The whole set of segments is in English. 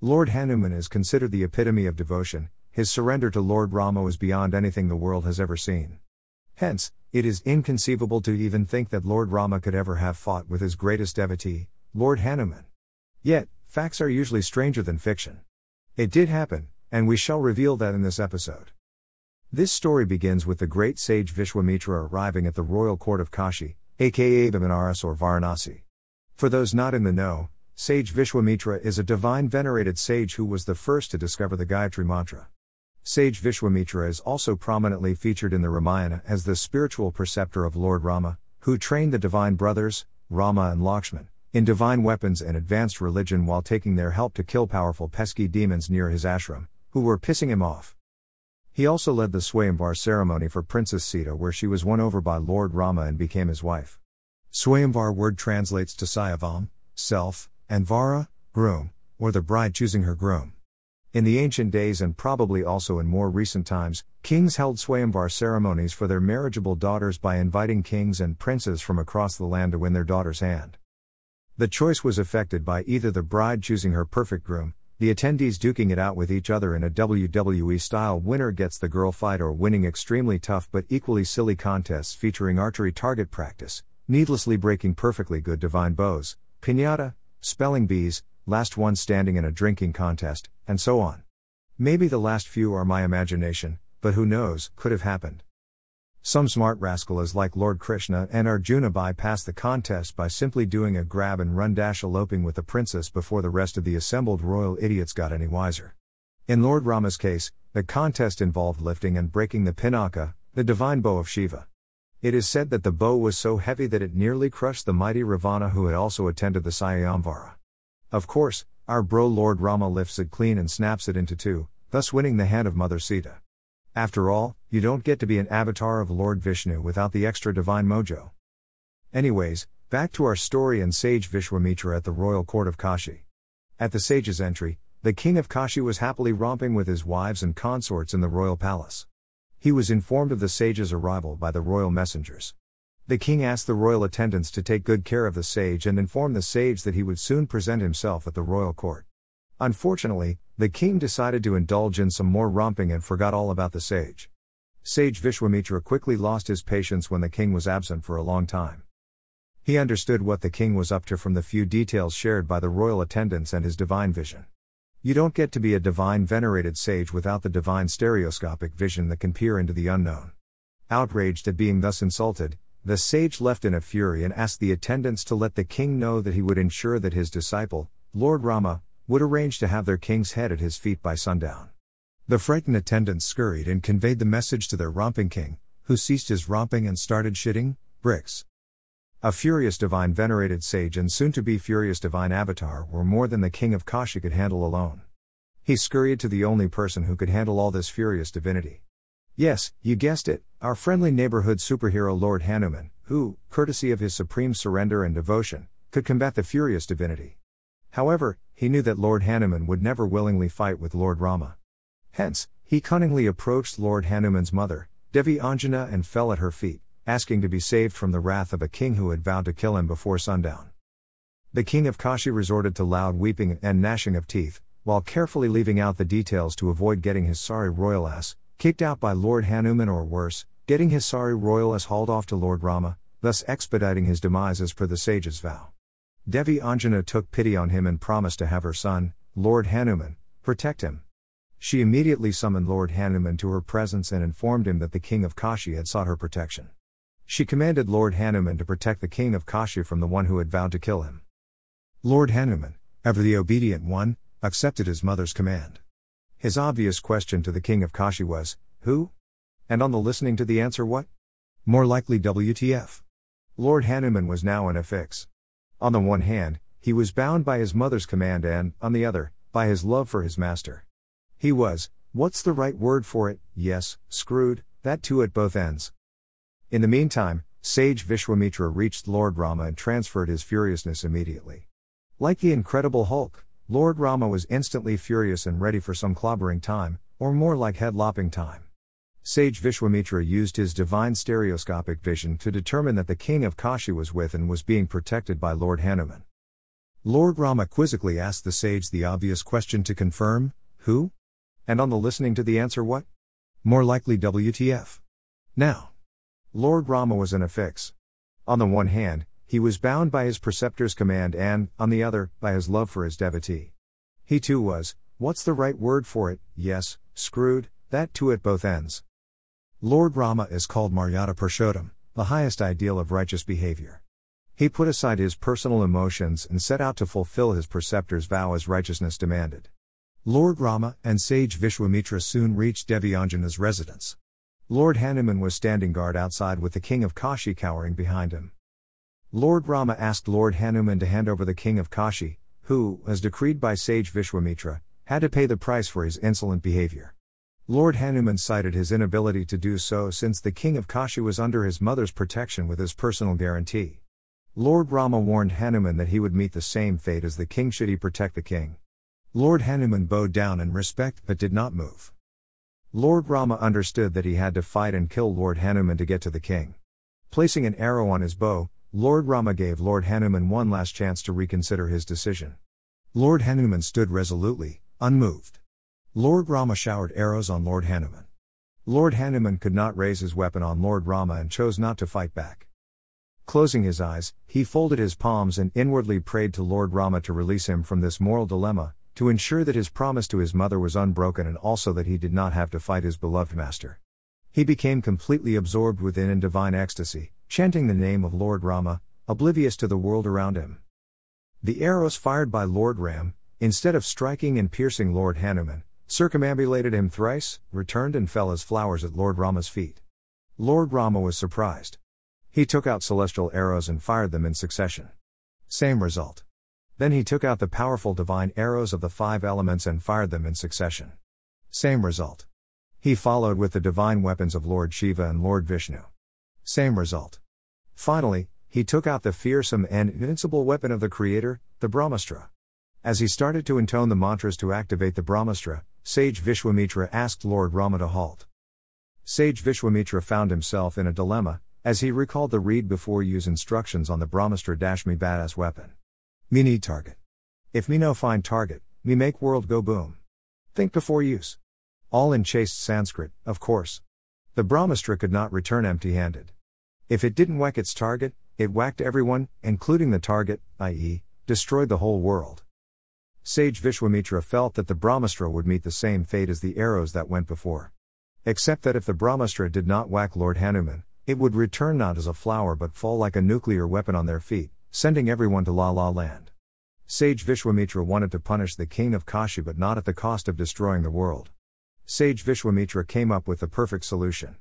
Lord Hanuman is considered the epitome of devotion, his surrender to Lord Rama is beyond anything the world has ever seen. Hence, it is inconceivable to even think that Lord Rama could ever have fought with his greatest devotee, Lord Hanuman. Yet, facts are usually stranger than fiction. It did happen, and we shall reveal that in this episode. This story begins with the great sage Vishwamitra arriving at the royal court of Kashi, aka Banaras or Varanasi. For those not in the know, Sage Vishwamitra is a divine venerated sage who was the first to discover the Gayatri Mantra. Sage Vishwamitra is also prominently featured in the Ramayana as the spiritual preceptor of Lord Rama, who trained the divine brothers, Rama and Lakshman, in divine weapons and advanced religion while taking their help to kill powerful pesky demons near his ashram, who were pissing him off. He also led the Swayamvar ceremony for Princess Sita, where she was won over by Lord Rama and became his wife. Swayamvar word translates to Swayam, self, and Vara, groom, or the bride choosing her groom. In the ancient days and probably also in more recent times, kings held Swayamvar ceremonies for their marriageable daughters by inviting kings and princes from across the land to win their daughter's hand. The choice was effected by either the bride choosing her perfect groom, the attendees duking it out with each other in a WWE style winner gets the girl fight, or winning extremely tough but equally silly contests featuring archery target practice, needlessly breaking perfectly good divine bows, pinata, spelling bees, last one standing in a drinking contest, and so on. Maybe the last few are my imagination, but who knows, could have happened. Some smart rascal is like Lord Krishna and Arjuna bypass the contest by simply doing a grab and run dash eloping with the princess before the rest of the assembled royal idiots got any wiser. In Lord Rama's case, the contest involved lifting and breaking the pinaka, the divine bow of Shiva. It is said that the bow was so heavy that it nearly crushed the mighty Ravana who had also attended the Swayamvara. Of course, our bro Lord Rama lifts it clean and snaps it into two, thus winning the hand of Mother Sita. After all, you don't get to be an avatar of Lord Vishnu without the extra divine mojo. Anyways, back to our story and sage Vishwamitra at the royal court of Kashi. At the sage's entry, the king of Kashi was happily romping with his wives and consorts in the royal palace. He was informed of the sage's arrival by the royal messengers. The king asked the royal attendants to take good care of the sage and inform the sage that he would soon present himself at the royal court. Unfortunately, the king decided to indulge in some more romping and forgot all about the sage. Sage Vishwamitra quickly lost his patience when the king was absent for a long time. He understood what the king was up to from the few details shared by the royal attendants and his divine vision. You don't get to be a divine venerated sage without the divine stereoscopic vision that can peer into the unknown. Outraged at being thus insulted, the sage left in a fury and asked the attendants to let the king know that he would ensure that his disciple, Lord Rama, would arrange to have their king's head at his feet by sundown. The frightened attendants scurried and conveyed the message to their romping king, who ceased his romping and started shitting bricks. A furious divine venerated sage and soon to be furious divine avatar were more than the king of Kashi could handle alone. He scurried to the only person who could handle all this furious divinity. Yes, you guessed it, our friendly neighborhood superhero Lord Hanuman, who, courtesy of his supreme surrender and devotion, could combat the furious divinity. However, he knew that Lord Hanuman would never willingly fight with Lord Rama. Hence, he cunningly approached Lord Hanuman's mother, Devi Anjana, and fell at her feet asking to be saved from the wrath of a king who had vowed to kill him before sundown. The king of Kashi resorted to loud weeping and gnashing of teeth, while carefully leaving out the details to avoid getting his sorry royal ass kicked out by Lord Hanuman or worse, getting his sorry royal ass hauled off to Lord Rama, thus expediting his demise as per the sage's vow. Devi Anjana took pity on him and promised to have her son, Lord Hanuman, protect him. She immediately summoned Lord Hanuman to her presence and informed him that the king of Kashi had sought her protection. She commanded Lord Hanuman to protect the king of Kashi from the one who had vowed to kill him. Lord Hanuman, ever the obedient one, accepted his mother's command. His obvious question to the king of Kashi was, Who? And on the listening to the answer, what? More likely WTF. Lord Hanuman was now in a fix. On the one hand, he was bound by his mother's command and, on the other, by his love for his master. He was, what's the right word for it, yes, screwed, that too at both ends. In the meantime, sage Vishwamitra reached Lord Rama and transferred his furiousness immediately. Like the Incredible Hulk, Lord Rama was instantly furious and ready for some clobbering time, or more like head lopping time. Sage Vishwamitra used his divine stereoscopic vision to determine that the king of Kashi was with and was being protected by Lord Hanuman. Lord Rama quizzically asked the sage the obvious question to confirm who? And on the listening to the answer, what? More likely WTF. Now. Lord Rama was in a fix. On the one hand, he was bound by his preceptor's command and, on the other, by his love for his devotee. He too was, what's the right word for it, yes, screwed, that too at both ends. Lord Rama is called Maryada Purushottam, the highest ideal of righteous behavior. He put aside his personal emotions and set out to fulfill his preceptor's vow as righteousness demanded. Lord Rama and sage Vishwamitra soon reached Devi Anjana's residence. Lord Hanuman was standing guard outside with the king of Kashi cowering behind him. Lord Rama asked Lord Hanuman to hand over the king of Kashi, who, as decreed by sage Vishwamitra, had to pay the price for his insolent behavior. Lord Hanuman cited his inability to do so since the king of Kashi was under his mother's protection with his personal guarantee. Lord Rama warned Hanuman that he would meet the same fate as the king should he protect the king. Lord Hanuman bowed down in respect but did not move. Lord Rama understood that he had to fight and kill Lord Hanuman to get to the king. Placing an arrow on his bow, Lord Rama gave Lord Hanuman one last chance to reconsider his decision. Lord Hanuman stood resolutely, unmoved. Lord Rama showered arrows on Lord Hanuman. Lord Hanuman could not raise his weapon on Lord Rama and chose not to fight back. Closing his eyes, he folded his palms and inwardly prayed to Lord Rama to release him from this moral dilemma, to ensure that his promise to his mother was unbroken and also that he did not have to fight his beloved master. He became completely absorbed within in divine ecstasy, chanting the name of Lord Rama, oblivious to the world around him. The arrows fired by Lord Ram, instead of striking and piercing Lord Hanuman, circumambulated him thrice, returned and fell as flowers at Lord Rama's feet. Lord Rama was surprised. He took out celestial arrows and fired them in succession. Same result. Then he took out the powerful divine arrows of the five elements and fired them in succession. Same result. He followed with the divine weapons of Lord Shiva and Lord Vishnu. Same result. Finally, he took out the fearsome and invincible weapon of the Creator, the Brahmastra. As he started to intone the mantras to activate the Brahmastra, sage Vishwamitra asked Lord Rama to halt. Sage Vishwamitra found himself in a dilemma, as he recalled the read before use instructions on the Brahmastra Dashmi badass weapon. Me need target. If me no find target, me make world go boom. Think before use. All in chaste Sanskrit, of course. The Brahmastra could not return empty handed. If it didn't whack its target, it whacked everyone, including the target, i.e., destroyed the whole world. Sage Vishwamitra felt that the Brahmastra would meet the same fate as the arrows that went before. Except that if the Brahmastra did not whack Lord Hanuman, it would return not as a flower but fall like a nuclear weapon on their feet, sending everyone to La La Land. Sage Vishwamitra wanted to punish the king of Kashi but not at the cost of destroying the world. Sage Vishwamitra came up with the perfect solution.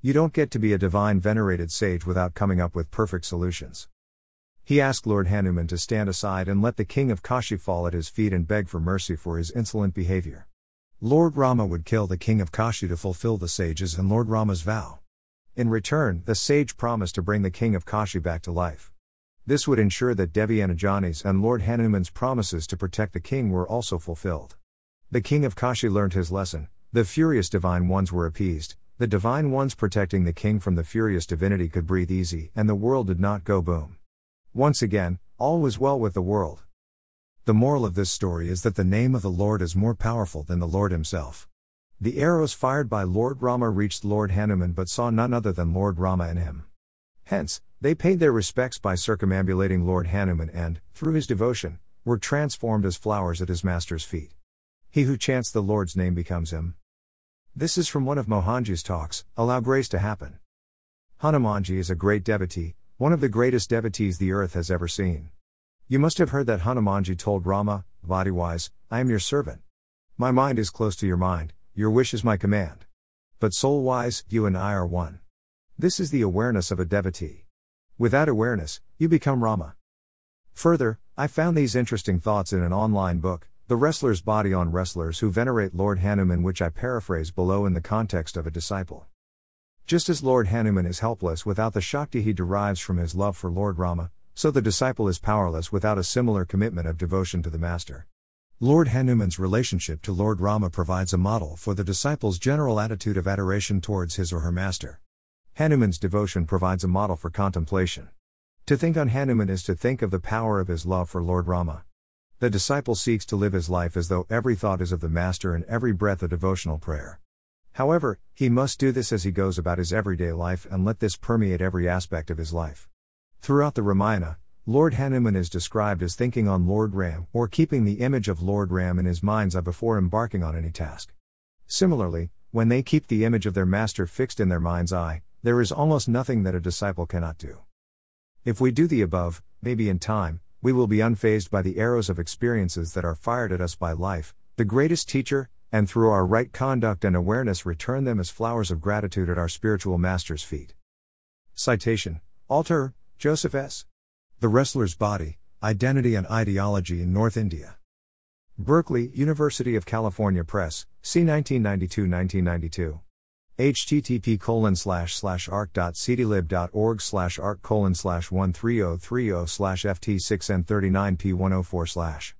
You don't get to be a divine venerated sage without coming up with perfect solutions. He asked Lord Hanuman to stand aside and let the king of Kashi fall at his feet and beg for mercy for his insolent behavior. Lord Rama would kill the king of Kashi to fulfill the sage's and Lord Rama's vow. In return, the sage promised to bring the king of Kashi back to life. This would ensure that Devi Anjana's and Lord Hanuman's promises to protect the king were also fulfilled. The king of Kashi learned his lesson, the furious divine ones were appeased, the divine ones protecting the king from the furious divinity could breathe easy, and the world did not go boom. Once again, all was well with the world. The moral of this story is that the name of the Lord is more powerful than the Lord himself. The arrows fired by Lord Rama reached Lord Hanuman but saw none other than Lord Rama in him. Hence, they paid their respects by circumambulating Lord Hanuman and, through his devotion, were transformed as flowers at his master's feet. He who chants the Lord's name becomes him. This is from one of Mohanji's talks Allow Grace to Happen. Hanumanji is a great devotee, one of the greatest devotees the earth has ever seen. You must have heard that Hanumanji told Rama, body wise, I am your servant. My mind is close to your mind, your wish is my command. But soul wise, you and I are one. This is the awareness of a devotee. Without awareness, you become Rama. Further, I found these interesting thoughts in an online book, The Wrestler's Body on Wrestlers Who Venerate Lord Hanuman, which I paraphrase below in the context of a disciple. Just as Lord Hanuman is helpless without the Shakti he derives from his love for Lord Rama, so the disciple is powerless without a similar commitment of devotion to the Master. Lord Hanuman's relationship to Lord Rama provides a model for the disciple's general attitude of adoration towards his or her master. Hanuman's devotion provides a model for contemplation. To think on Hanuman is to think of the power of his love for Lord Rama. the disciple seeks to live his life as though every thought is of the Master and every breath a devotional prayer. However, he must do this as he goes about his everyday life and let this permeate every aspect of his life. Throughout the Ramayana, Lord Hanuman is described as thinking on Lord Ram or keeping the image of Lord Ram in his mind's eye before embarking on any task. Similarly, when they keep the image of their master fixed in their mind's eye, there is almost nothing that a disciple cannot do. If we do the above, maybe in time, we will be unfazed by the arrows of experiences that are fired at us by life, the greatest teacher, and through our right conduct and awareness return them as flowers of gratitude at our spiritual master's feet. Citation Alter, Joseph S. The Wrestler's Body, Identity and Ideology in North India. Berkeley, University of California Press, C 1992-1992. Http colon slash slash ark.cdlib.org slash ark colon slash 13030 slash ft6n39p104 slash